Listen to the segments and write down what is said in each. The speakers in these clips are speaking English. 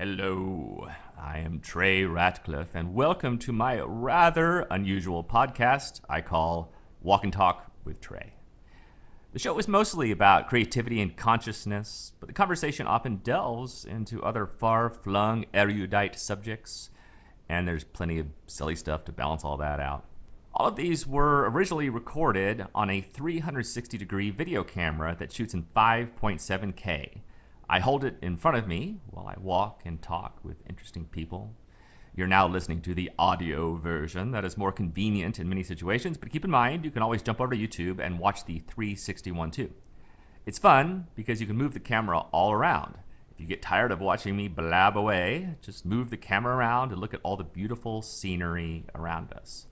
Hello, I am Trey Ratcliff, and welcome to my rather unusual podcast I call Walk and Talk with Trey. The show is mostly about creativity and consciousness, but the conversation often delves into other far flung, erudite subjects, and there's plenty of silly stuff to balance all that out. All of these were originally recorded on a 360 degree video camera that shoots in 5.7K. I hold it in front of me while I walk and talk with interesting people. You're now listening to the audio version that is more convenient in many situations, but keep in mind you can always jump over to YouTube and watch the 361 too. It's fun because you can move the camera all around. If you get tired of watching me blab away, just move the camera around and look at all the beautiful scenery around us.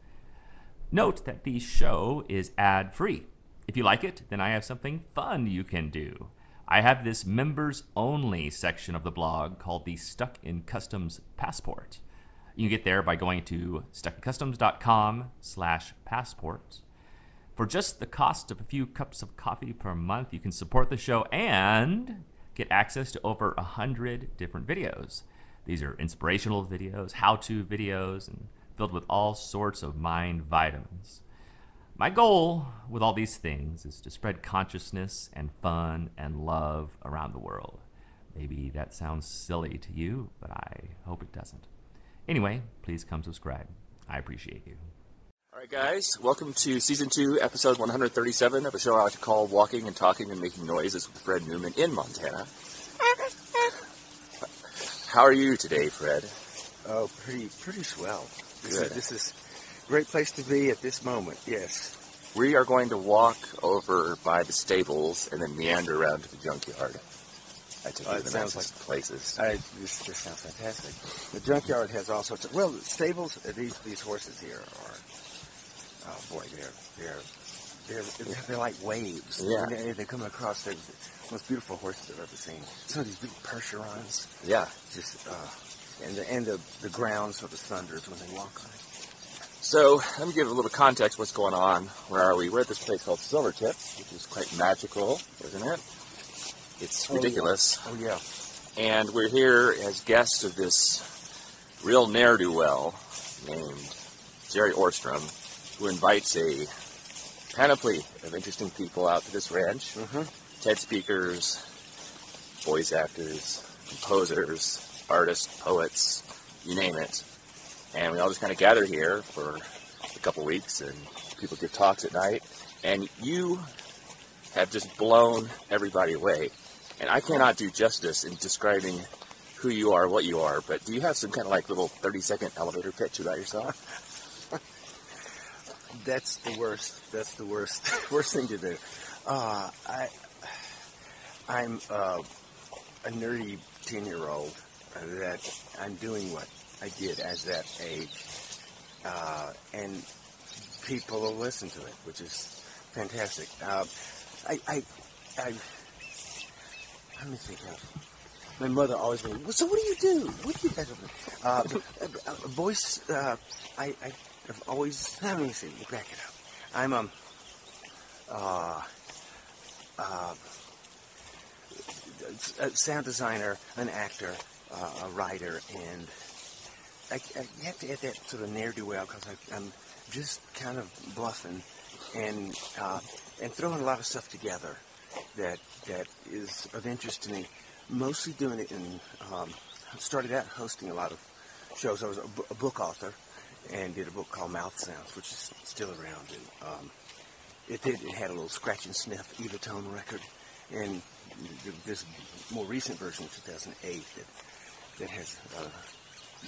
Note that the show is ad free. If you like it, then I have something fun you can do. I have this members only section of the blog called the Stuck in Customs Passport. You can get there by going to stuckincustoms.com slash passport. For just the cost of a few cups of coffee per month, you can support the show and get access to over a hundred different videos. These are inspirational videos, how-to videos, and filled with all sorts of mind vitamins. My goal with all these things is to spread consciousness and fun and love around the world. Maybe that sounds silly to you, but I hope it doesn't. Anyway, please come subscribe. I appreciate you. All right, guys, welcome to season two, episode 137 of a show I like to call Walking and Talking and Making Noises with Fred Newman in Montana. How are you today, Fred? Oh, pretty pretty swell. This Good. is, this is a great place to be at this moment. Yes. We are going to walk over by the stables and then meander around to the junkyard. I take Oh, you it sounds nicest places. I, this just sounds fantastic. The junkyard has all sorts of well the stables. uh, These these horses here are oh boy they're they're they're they're like waves. Yeah. They, they come across the most beautiful horses I've ever seen. Some of these big Percherons, Yeah. just uh, and the and the the ground sort of thunders when they walk on it. So, let me give a little context what's going on. Where are we? We're at this place called Silvertip, which is quite magical, isn't it? It's Oh, yeah. ridiculous. Oh yeah. And we're here as guests of this real ne'er-do-well named Jerry Orstrom, who invites a panoply of interesting people out to this ranch. Mm-hmm. TED speakers, voice actors, composers, artists, poets, you name it. And we all just kind of gather here for a couple weeks and people give talks at night. And you have just blown everybody away. And I cannot do justice in describing who you are, what you are, but do you have some kind of like little 30 second elevator pitch about yourself? That's the worst. That's the worst. worst thing to do. Uh, I, I'm uh, a nerdy ten-year-old that I'm doing what I did as that age, uh, and people will listen to it, which is fantastic. Uh, I, I, I, let me think. Of, my mother always went, "Well, so what do you do? What do you guys do?" Uh, voice. Uh, I, I have always. Let me see. Let me back it up. I'm um. Uh, uh, a sound designer, an actor, uh, a writer, and I, I you have to add that sort of ne'er do well because I'm just kind of bluffing and uh, and throwing a lot of stuff together that that is of interest to me. Mostly doing it in. Um, started out hosting a lot of shows. I was a, book author and did a book called Mouth Sounds, which is still around. And um, it did. It had a little scratch and sniff Evatone record, and th- this more recent version, 2008, that that has uh,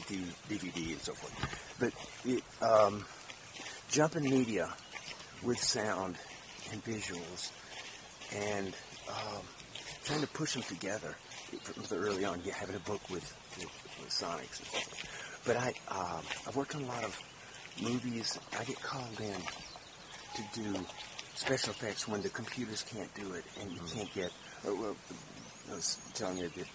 D- DVD and so forth. But it um, jumping media with sound and visuals, and um, trying to push them together from the early on. Yeah, having a book with with, with Sonics. But I um, I've worked on a lot of movies. I get called in to do special effects when the computers can't do it, and you can't get. Uh, well, I was telling you that,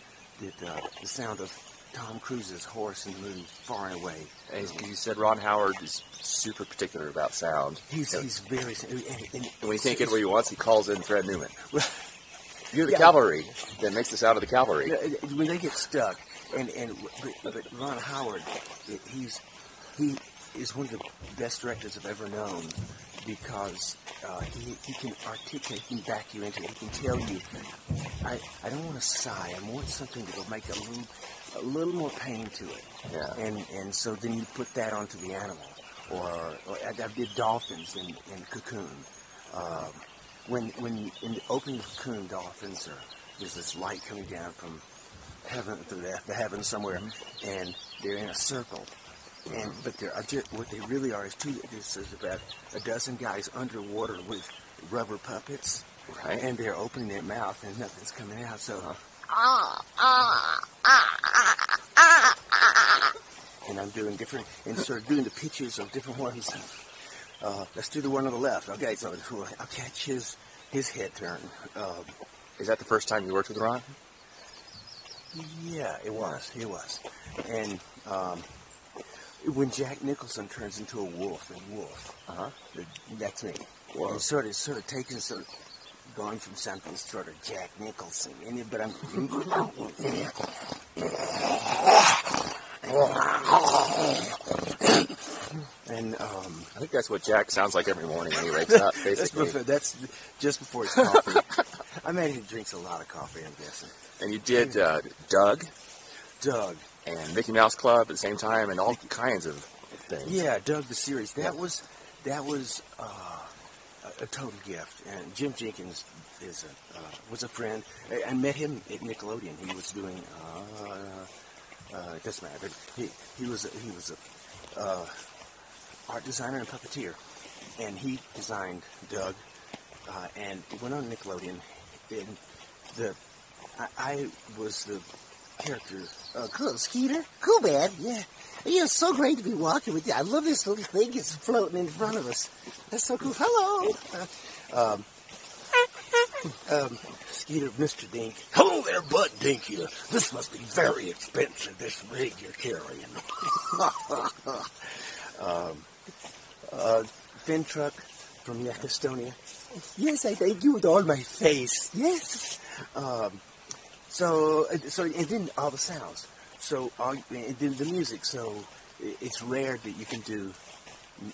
that uh, the sound of Tom Cruise's horse in the movie Far and Away. And you said Ron Howard is super particular about sound. He's he's very. And, and, And when he can't get what he wants, he calls in Fred Newman. You're the Yeah. cavalry that makes the sound of the cavalry. Yeah, it- it- when they get stuck, and and but, but Ron Howard, he's he is one of the best directors I've ever known because uh, he he can articulate, he can back you into it. He can tell you, I I don't want to sigh. I want something that will make a little a little more pain to it. Yeah. And and so then you put that onto the animal, or, or I, I did dolphins in in Cocoon. Um, when when you, in the opening of Cocoon, dolphins are there's this light coming down from heaven to the, the heavens somewhere, mm-hmm. and they're in a circle. And mm-hmm. but they're what they really are is two. This is about a dozen guys underwater with rubber puppets, Right. and they're opening their mouth and nothing's coming out. So. Uh-huh. And I'm doing different, and sort of doing the pitches of different ones. Uh, let's do the one on the left. Okay, so I'll catch his his head turn. Um, Is that the first time you worked with Ron? Yeah, it was. It was. And um, when Jack Nicholson turns into a wolf in Wolf, Uh-huh. that's me. Whoa. And sort of, sort of taking, sort of going from something sort of Jack Nicholson in it, but I'm. and um, I think that's what Jack sounds like every morning when he wakes up, that's, basically. before, that's just before his coffee. I imagine he drinks a lot of coffee. I'm guessing. And you did uh, Doug Doug. and Mickey Mouse Club at the same time and all kinds of things. Yeah, Doug the series. That Yeah. was that was uh, a, total gift. And Jim Jinkins is a, uh, was a friend. I, I met him at Nickelodeon. He was doing. Uh, uh, it doesn't matter. He he was a, he was a uh, art designer and puppeteer, and he designed Doug. Uh, and went on Nickelodeon. And the I, I was the character. Uh, cool, Skeeter. Cool, man. Yeah. It's so great to be walking with you. I love this little thing. It's floating in front of us. That's so cool. Hello. Uh, um, um, Skeeter, Mr. Dink. Hello there, Bud Dinky. This must be very expensive, this rig you're carrying. um, uh, Finn Truck from Estonia. Yes, I thank you with all my face. Yes. Um, so, uh, so, and then all the sounds. So I, the, the music, so it's rare that you can do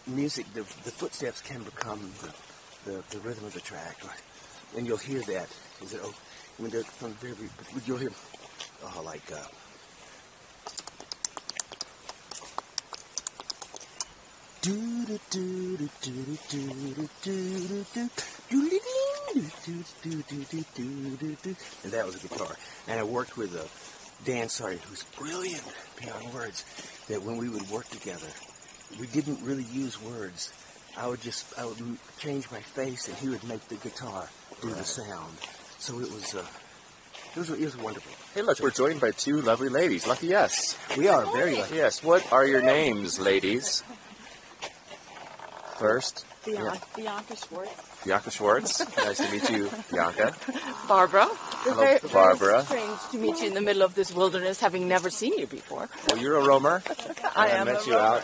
music. The, the footsteps can become the, the, the rhythm of the track, right? and you'll hear that. Is it? Oh, I mean, from very, you'll hear oh, like. Uh, and that was a guitar. And I worked with a, Dan Sawyer, who's brilliant beyond words. That when we would work together, we didn't really use words. I would just I would change my face, and he would make the guitar do the sound. So it was uh, it was it was wonderful. Hey, look, we're joined by two lovely ladies. Lucky us. We are very lucky. Yes, what are your names, ladies? First, Bianca, Bianca Schwartz. Bianca Schwartz. Nice to meet you, Bianca. Barbara. Hello, very, Barbara. Very strange to meet you in the middle of this wilderness, having never seen you before. Well, you're a roamer. I am I met a you out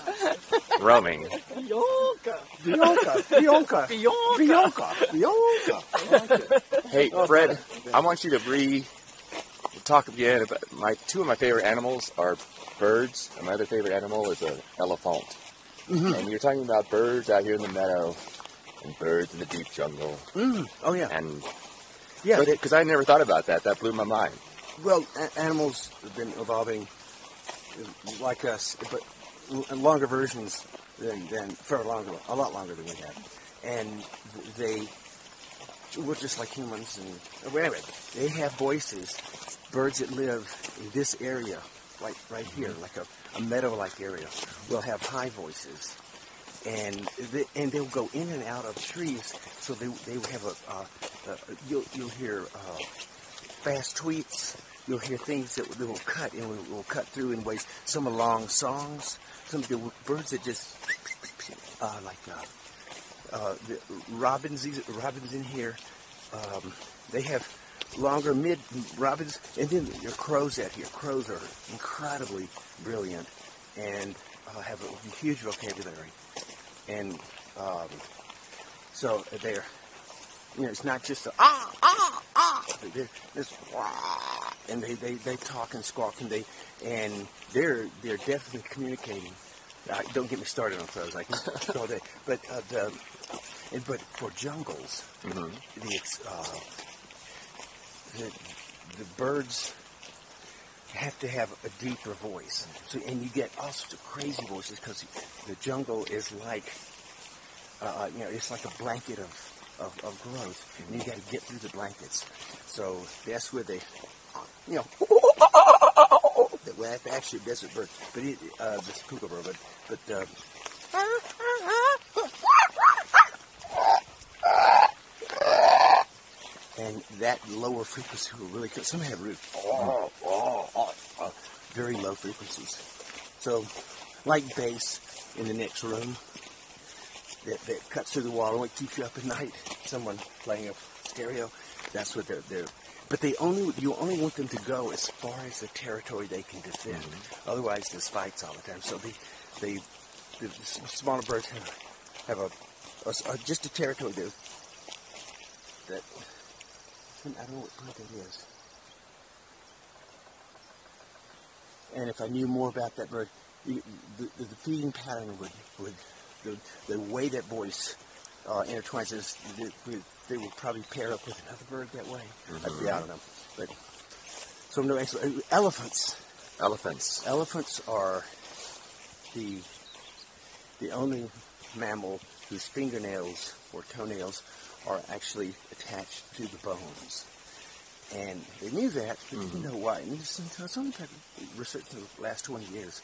roaming. Bianca. Bianca, Bianca, Bianca. Bianca, Bianca. Hey, Fred, I want you to re talk again about my two of my favorite animals are birds, and my other favorite animal is an elephant. Mm-hmm. And you're talking about birds out here in the meadow and birds in the deep jungle, Mm, oh yeah, and yeah. because I never thought about that. That blew my mind. Well, a- animals have been evolving uh, like us, but l- longer versions than, than for a longer, a lot longer than we have, and th- they were just like humans. And well, anyway, they have voices. Birds that live in this area, like right here, like a, a meadow-like area, will have high voices, and they, and they'll go in and out of trees. So they they will have a, you'll you'll hear. Uh, fast tweets. You'll hear things that, that will cut and will, will cut through in ways. Some are long songs. Some of the birds that just uh, like uh, uh, the robins. These robins in here. Um, they have longer mid robins, and then your crows out here. Crows are incredibly brilliant and have a huge vocabulary. And um, so they're you know, it's not just a ah ah ah. This wah, and they, they, they talk and squawk and they and they're they're definitely communicating. Uh, don't get me started on crows. I can all day. But uh, the and, but for jungles, the, uh, the the birds have to have a deeper voice. So and you get all sorts of crazy voices because the jungle is like uh, you know, it's like a blanket of, of, of growth, and you got to get through the blankets. So that's where they, you know, well, that's actually a desert bird, but it, uh, this kookaburra, but, but, uh, and that lower frequency will really, cut some have root, very low frequencies. So, like bass in the next room, that, that cuts through the wall and what keeps you up at night. Someone playing a stereo. That's what they're, they're but they only you only want them to go as far as the territory they can defend. Mm-hmm. Otherwise, there's fights all the time. So they they the smaller birds have, have a, a a- just a territory that that I don't know what bird that is. And if I knew more about that bird, the, the, the feeding pattern would, would the, the way that voice uh, intertwines is they, they would probably pair up with another bird that way. I, I don't know, but so no excellent elephants. Elephants. Elephants are the the only mammal whose fingernails or toenails are actually attached to the bones. And they knew that, but didn't mm-hmm. know why. And this is it's only been research in the last 20 years.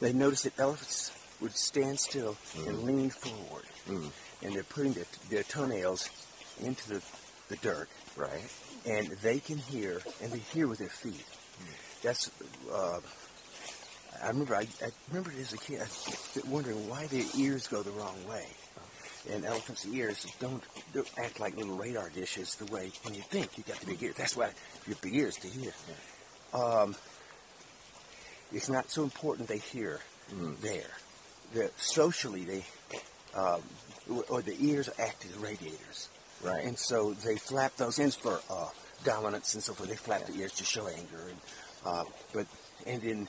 They noticed that elephants would stand still and mm. lean forward. Mm. And they're putting their, their toenails into the, the dirt Right. and they can hear, and they hear with their feet. Mm. That's. Uh, I remember. I, I remember as a kid I, wondering why their ears go the wrong way. And elephants' ears don't, don't act like little radar dishes the way when you think you got the big ears. That's why you have big ears to hear. Um, it's not so important they hear there. The, socially, they um, or the ears act as radiators. Right. And so they flap those ends for uh, dominance and so forth. They flap the ears to show anger. And, uh, but and in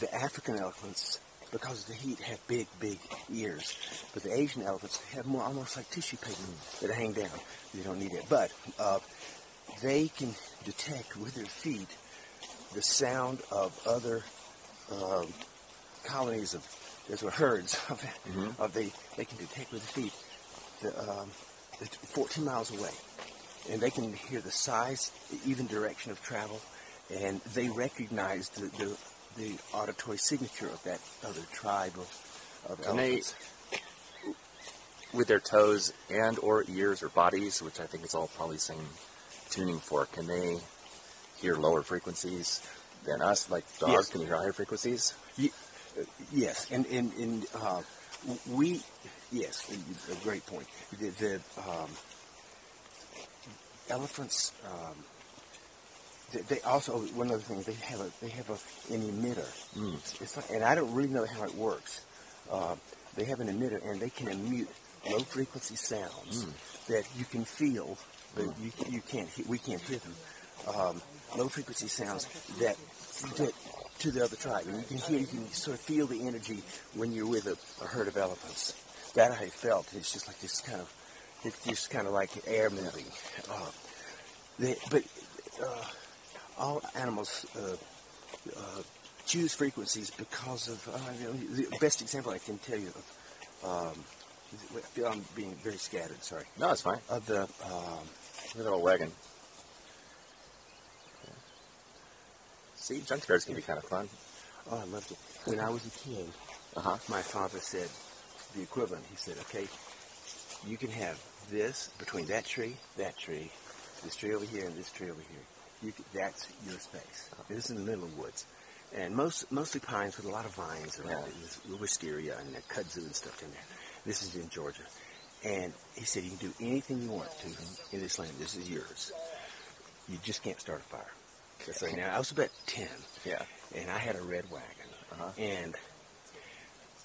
the African elephants, because the heat, have big, big ears. But the Asian elephants have more almost like tissue paper that hang down. They don't need it. But uh, they can detect with their feet the sound of other um, colonies of there's a herds of, of they they can detect with their feet the, um, the 14 miles away, and they can hear the size, the even direction of travel, and they recognize the the, the auditory signature of that other tribe of, of Can they- With their toes and or ears or bodies, which I think is all probably the same tuning fork, can they hear lower frequencies than us? Like dogs Yes. can hear higher frequencies? Ye- uh, Yes, and and, and uh, we, yes, a- a great point. The, the um, elephants, um, they, they also one other thing they have a they have a, an emitter. Not, and I don't really know how it works. Uh, they have an emitter, and they can emit low frequency sounds that you can feel, but you you can't we can't hear them. Um, low frequency sounds that that to the other tribe, and you can hear you can sort of feel the energy when you're with a, a herd of elephants. That I felt. It's just like this kind of it's just kind of like air moving. Uh, they, but uh, all animals uh, uh, choose frequencies because of uh, the best example I can tell you of. Um, I feel I'm being very scattered. Sorry. No, it's fine. Of the um, old wagon. See, junk scares can be kind of fun. oh, I loved it. When I was a kid, Uh huh. my father said the equivalent. He said, "Okay, you can have this between that tree, that tree, this tree over here, and this tree over here. You that's your space. This is in the middle of the woods, and most mostly pines with a lot of vines around it, with wisteria and kudzu and stuff in there. This is in Georgia, and he said you can do anything you want to in this land. This is yours. You just can't start a fire." So now I was about ten Yeah. and I had a red wagon, Uh-huh. and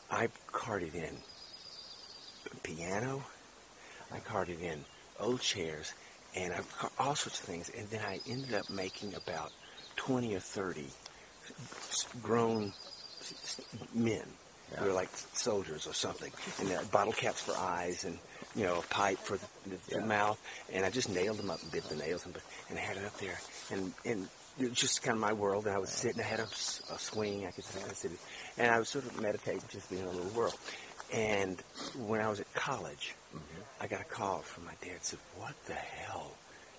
I carted in piano, I carted in old chairs, and I, got all sorts of things. And then I ended up making about 20 or 30 s- grown men who were like soldiers or something, and had bottle caps for eyes, and you know, a pipe for the, the, the mouth, and I just nailed them up and bit the nails, and, and I had it up there, and and it was just kind of my world. And I was sitting, I had a, a swing, I could sit, I sit, and I was sort of meditating, just being in a little world. And when I was at college, I got a call from my dad. Said, "What the hell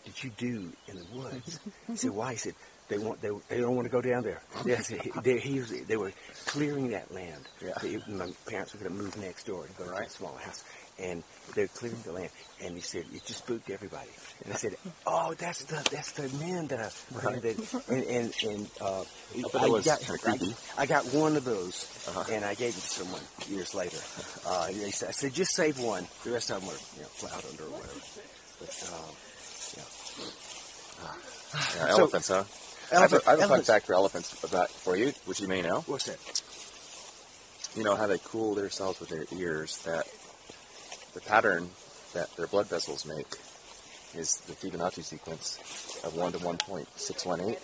did you do in the woods?" he said, "Why?" He said, "They want they, they don't want to go down there." Yes, he, they, he was, they were clearing that land. Yeah. My parents were going to move next door to go to a smaller house, and they're clearing the land. And he said, "It just spooked everybody." And I said, "Oh, that's the that's the men that are Right. that, and and and uh, bet it was got I. I got one of those, Uh-huh. and I gave it to someone years later. Uh, and they said, I said, just save one. The rest of them were, you know, plowed under or whatever. But, um, Yeah, So- elephants, huh? I have elephant- a, I have a fun fact for elephants about for you, which you may know. What's that? You know how they cool themselves with their ears. That the pattern that their blood vessels make is the Fibonacci sequence of one to one point six one eight,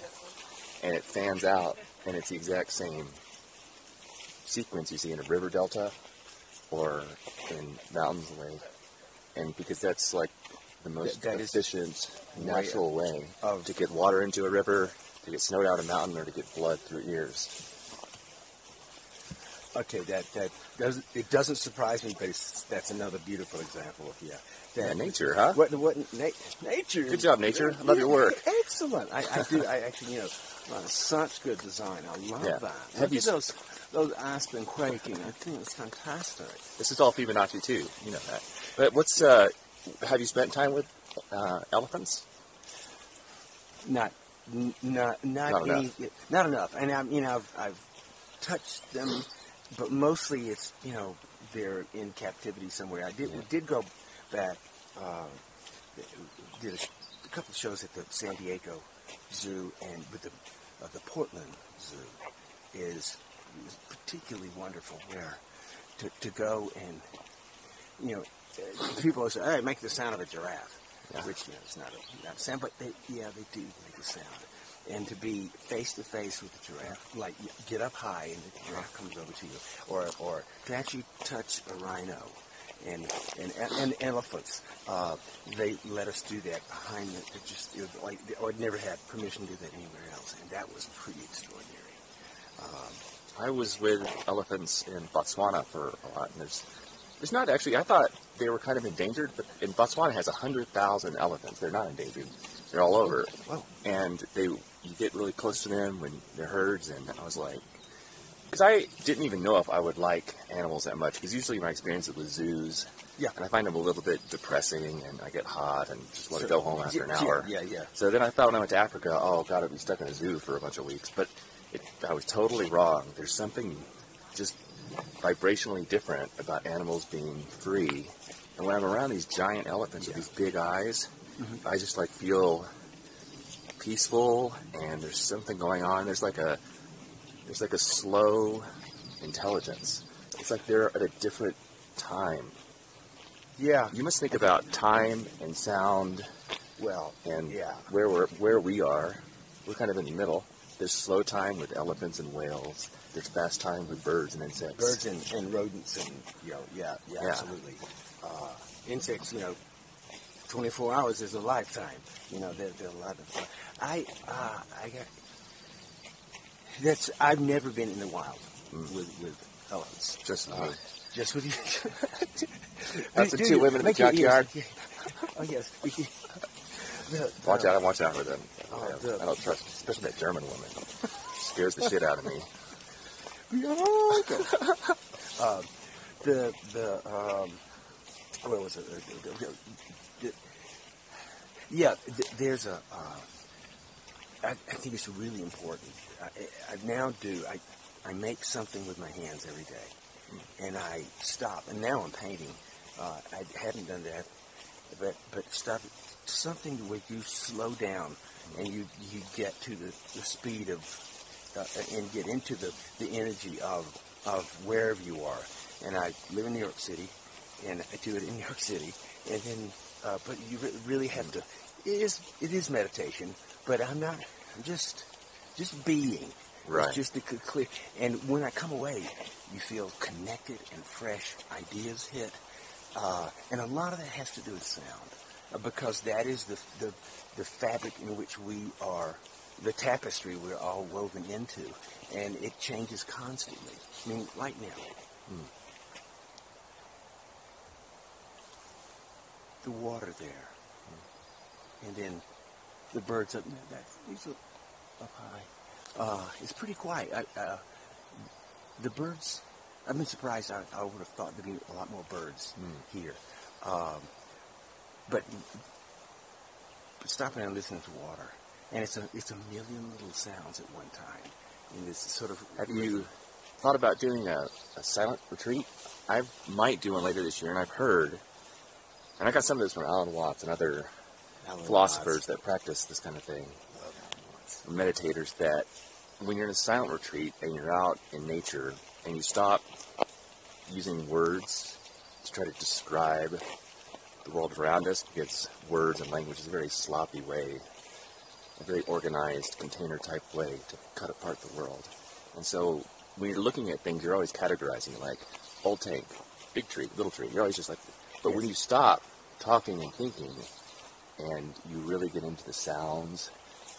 and it fans out, and it's the exact same sequence you see in a river delta or in mountains away, and because that's like the most That- efficient, way natural way of- to get water into a river, to get snow down a mountain, or to get blood through ears. Okay, that that doesn't it doesn't surprise me, but it's, that's another beautiful example of yeah. Yeah, nature, huh? What what na- nature? Good job, nature. I love your work. Excellent. I, I do. I actually, you know, uh, such good design. I love Yeah. that. Have Look you at those those aspen quaking. I think it's fantastic. This is all Fibonacci too. You know that. But what's uh, have you spent time with uh, elephants? Not n- not not, Not any, not enough. And I'm you know I've, I've touched them, but mostly it's you know they're in captivity somewhere. I did we did go back. Uh, did a, a couple of shows at the San Diego Zoo and with the uh, the Portland Zoo is, is particularly wonderful there to, to go and you know uh, people always say hey make the sound of a giraffe Yeah. which you know, is not a, not a sound but they yeah they do make a sound and to be face to face with the giraffe like get up high and the giraffe comes over to you or or to actually touch a rhino and and, and elephants. Uh, they let us do that behind the, it just it was like I'd never had permission to do that anywhere else, and that was pretty extraordinary. I was with elephants in Botswana for a lot, and there's there's not actually. I thought they were kind of endangered, but in Botswana has hundred thousand elephants. They're not endangered. They're all over, Wow. and they you get really close to them when they're herds, and I was like. Because I didn't even know if I would like animals that much. Because usually my experience is with zoos, Yeah. and I find them a little bit depressing, and I get hot and just want to go home after an Yeah, hour. Yeah, yeah. So then I thought when I went to Africa, oh god, I'd be stuck in a zoo for a bunch of weeks. But it, I was totally wrong. There's something just vibrationally different about animals being free. And when I'm around these giant elephants with these big eyes, mm-hmm. I just like feel peaceful and there's something going on. There's like a there's like a slow intelligence. It's like they're at a different time. Yeah. You must think about time and sound Well, and yeah. where we're where we are, we're kind of in the middle. There's slow time with elephants and whales. There's fast time with birds and insects. Birds and, and rodents and you know, yeah, yeah, Yeah. absolutely. Uh, insects, you know, 24 hours is a lifetime. You know, they're, they're a lot of. I uh, I got. That's I've never been in the wild with with elephants. Just Uh, just with you. That's the two you- women in the junkyard. Oh yes. The- Watch the- out! Watch out for them. Oh, I the- don't trust, especially that German woman. Scares the shit out of me. um, the the um, what was it? Yeah, th- there's a. Uh, I, I think it's really important. I, I now do. I I make something with my hands every day, and I stop. And now I'm painting. Uh, I hadn't done that, but but stop. Something where you slow down and you you get to the, the speed of uh, and get into the, the energy of of wherever you are. And I live in New York City, and I do it in New York City, and then uh, but you re- really have to. It is it is meditation, but I'm not. I'm just just being. Right. It's just to clear. And when I come away, you feel connected and fresh. Ideas hit, uh, and a lot of that has to do with sound, uh, because that is the the the fabric in which we are, the tapestry we're all woven into, and it changes constantly. I mean, right now. The water there, and then the birds up there. That, these look up high. Uh, it's pretty quiet. I, uh, the birds. I've been surprised. I, I would have thought there'd be a lot more birds here, um, but, but stopping and listening to water, and it's a it's a million little sounds at one time. And this sort of Have you thought about doing a, a silent retreat? I might do one later this year, and I've heard, and I got some of this from Alan Watts and other Alan philosophers Watts. that practice this kind of thing, meditators, that when you're in a silent retreat and you're out in nature and you stop using words to try to describe the world around us, because words and language is a very sloppy way, a very organized container type way to cut apart the world. And so when you're looking at things, you're always categorizing like old tank, big tree, little tree. You're always just like, but when you stop talking and thinking, and you really get into the sounds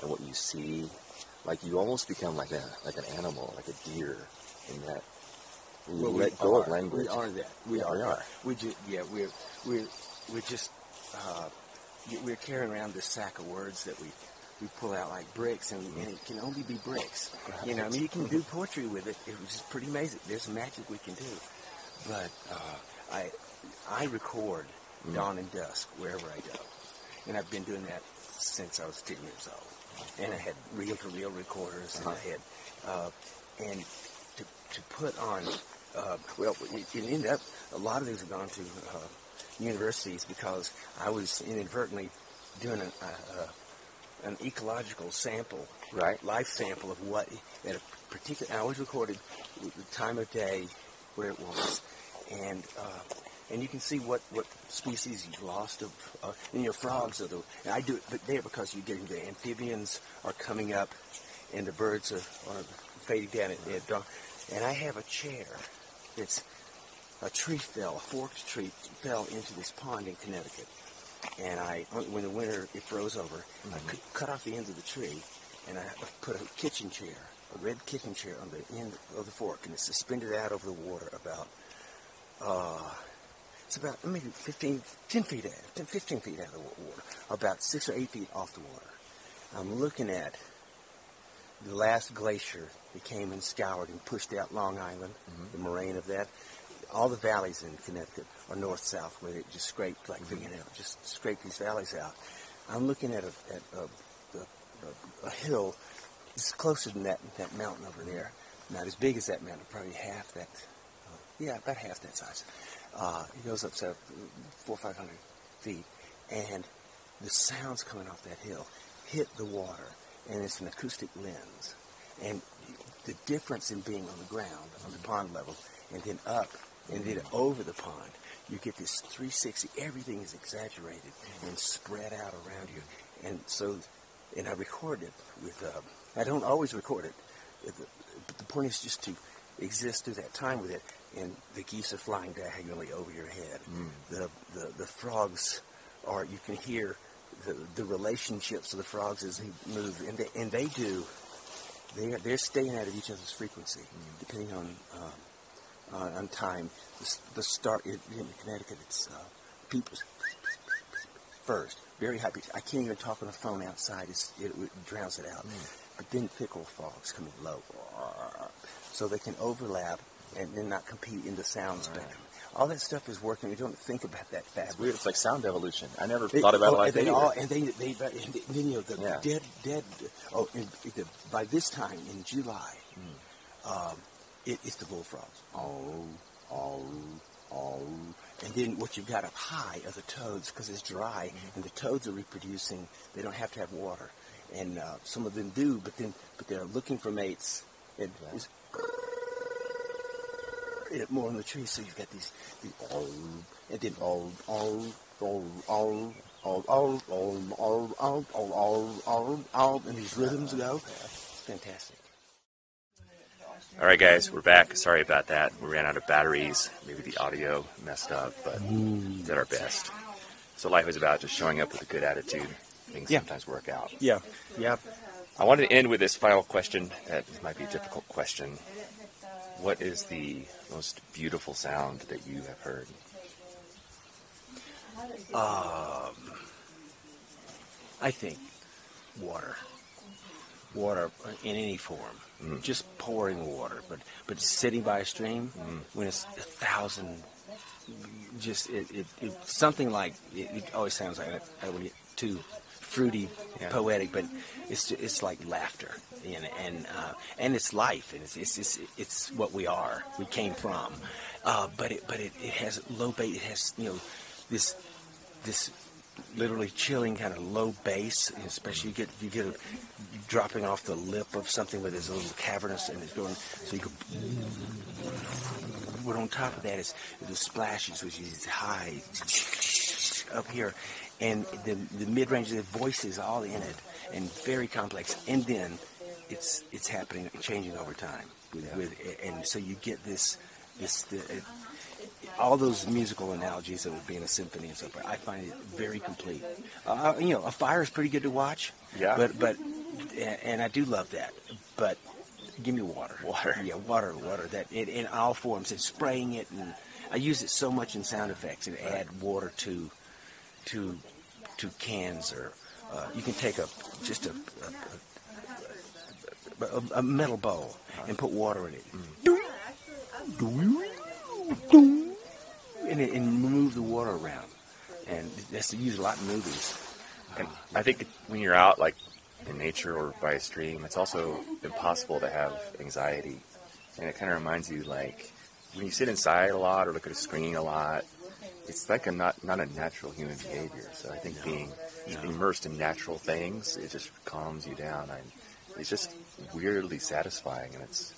and what you see, like you almost become like a like an animal, like a deer, in that you Well, we let go of language. We are that. We Yeah, are. we are. We just yeah. We're we're we're just uh, we're carrying around this sack of words that we we pull out like bricks, and, and it can only be bricks. You know, I mean, you can do poetry with it. It was just pretty amazing. There's magic we can do. But uh, I I record Mm. dawn and dusk wherever I go, and I've been doing that since I was ten years old. And I had reel-to-reel recorders, and I had uh, and to to put on. Uh, well, it, it ended up a lot of these have gone to uh, universities because I was inadvertently doing an, an ecological sample, Right. life sample of what at a particular. I always recorded the time of day, where it was, and uh, and you can see what, what species you've lost of. Uh, and your frogs are the. And I do it, but there because you're getting the amphibians are coming up, and the birds are, are fading down at, at dawn. And I have a chair. It's a tree fell, a forked tree fell into this pond in Connecticut. And I, when the winter it froze over, I cu- cut off the end of the tree, and I put a kitchen chair, a red kitchen chair, on the end of the fork, and it's suspended out over the water about, uh, it's about maybe 15, 10 feet out, 10, 15 feet out of the water, about six or eight feet off the water. I'm looking at the last glacier that came and scoured and pushed out Long Island, the moraine of that. All the valleys in Connecticut are north-south, where it just scraped like fingernail, just scraped these valleys out. I'm looking at a, at a, a, a, a hill. It's closer than that that mountain over there. Not as big as that mountain, probably half that. Uh, yeah, about half that size. Uh, it goes up to four or five hundred feet, and the sounds coming off that hill hit the water, and it's an acoustic lens. And the difference in being on the ground, on the pond level, and then up, and then over the pond, you get this 360. Everything is exaggerated and spread out around you. And so, and I record it with. Uh, I don't always record it, but the point is just to exist through that time with it. And the geese are flying diagonally over your head. The, the the frogs are. You can hear the the relationships of the frogs as they move, and they and they do. They are, they're staying out of each other's frequency, depending on um, on, on time. The, the start in, in Connecticut, it's uh, first, very high pitch. I can't even talk on the phone outside; it's, it, it drowns it out. But then pickerel frogs come in low, so they can overlap and then not compete in the sound spectrum. All that stuff is working. We don't think about that fast. It's weird. It's like sound evolution. I never They- thought about oh, it like that all, and they, they, they, and then, you know, the Yeah. dead, dead. Oh, and the, by this time in July, Hmm. um, it, it's the bullfrogs. Oh, oh, oh, and then what you've got up high are the toads because it's dry, Hmm. and the toads are reproducing. They don't have to have water, and uh, some of them do, but then, but they're looking for mates. And Yeah. It more in the trees, so you've got these, the oh, and then oh, oh, all, all, all, all, all, all, all, all, all, all, all, and these rhythms go. It's Fantastic. All right, guys, we're back. Sorry about that. We ran out of batteries. Maybe the audio messed up, but we did our best. So life is about just showing up with a good attitude. Things Yeah. sometimes work out. Yeah, yeah. I wanted to end with this final question. That might be a difficult question. What is the most beautiful sound that you have heard? Um, I think water, water in any form, just pouring water, but but sitting by a stream when it's a thousand, just it, it, it something like it, it always sounds like want to get too fruity, Yeah. poetic, but it's it's like laughter and and uh, and it's life and it's, it's it's it's what we are, we came from, uh, but it but it, it has low bass, it has you know this this literally chilling kind of low bass, especially you get you get a dropping off the lip of something where there's a little cavernous and it's going so you go. But on top of that is the splashes, which is high up here, and the the mid range, the voices all in it, and very complex, and then it's it's happening, changing over time, with, with and so you get this this the, all those musical analogies of being a symphony and so forth. I find it very complete. Uh, you know, a fire is pretty good to watch. Yeah. But but and I do love that. But give me water. Water. Yeah, water, water. That in, in all forms. And spraying it, and I use it so much in sound effects. And add water to to to cans or uh, you can take a just a. a, a, a metal bowl and put water in it, and, it- and move the water around, and that's used a lot in movies. And I think when you're out, like in nature or by a stream, it's also impossible to have anxiety. And it kind of reminds you, like, when you sit inside a lot or look at a screen a lot, it's like a not not a natural human behavior. So I think being just immersed in natural things, it just calms you down. And it's just weirdly satisfying, and it's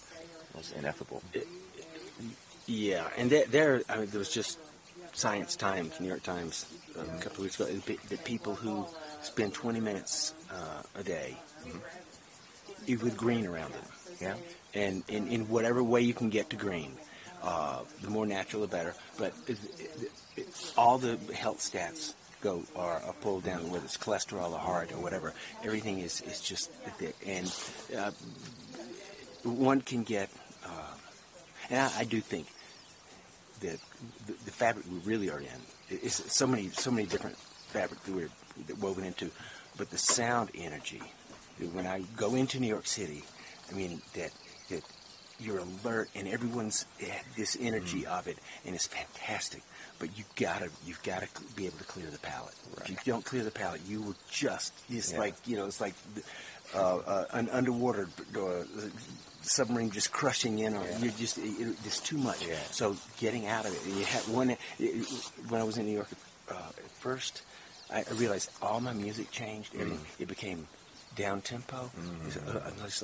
almost ineffable. Yeah, and there, there I mean, there was just Science Times, New York Times, uh, a couple of weeks ago. The, people who spend 20 minutes uh, a day with green around them, Yeah. and in, in whatever way you can get to green, uh, the more natural, the better. But it, it, it, all the health stats go are, are pulled down, whether it's cholesterol or heart or whatever. Everything is is just there, and uh, one can get. Uh, and I, I do think that the, the fabric we really are in is so many so many different fabric that we're woven into, but the sound energy. When I go into New York City, I mean that you're alert and everyone's had this energy of it, and it's fantastic. But you gotta you've gotta be able to clear the palate. If you don't clear the palate, you will just it's Yeah. like you know it's like uh, uh, an underwater uh, submarine just crushing in on you. You're just it, it, it's too much. Yeah. So getting out of it, and you had one it, when I was in New York uh, at first, I realized all my music changed. Everything it became down tempo. uh,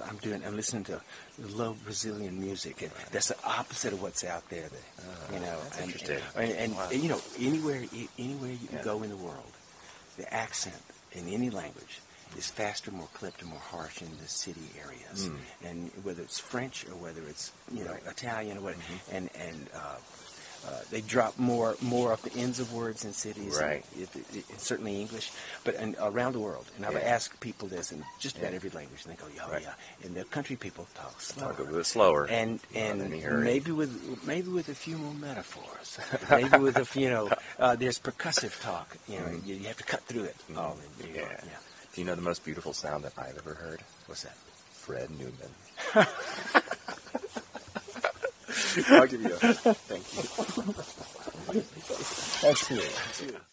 I'm doing. I'm listening to low Brazilian music, and that's the opposite of what's out there. That, you know, that's and, interesting. And, and, Wow. and, you know, anywhere anywhere you Yeah. go in the world, the accent in any language is faster, more clipped, and more harsh in the city areas. Mm. And whether it's French or whether it's you know Italian or what, Mm-hmm. and and uh, uh, they drop more more off the ends of words in cities. Right. It, it, it, certainly English, but and around the world. And I've asked people this in just about Yeah. every language, and they go, "Yeah, Right. yeah." And the country people talk slower. Talk a little slower. and Not in any and maybe with maybe with a few more metaphors, maybe with a few, you know, uh, there's percussive talk. You know, you, you have to cut through it. all in New York. Mm-hmm. Yeah. yeah. Do you know the most beautiful sound that I've ever heard? What's that? Fred Newman. I'll give you a thank you. It.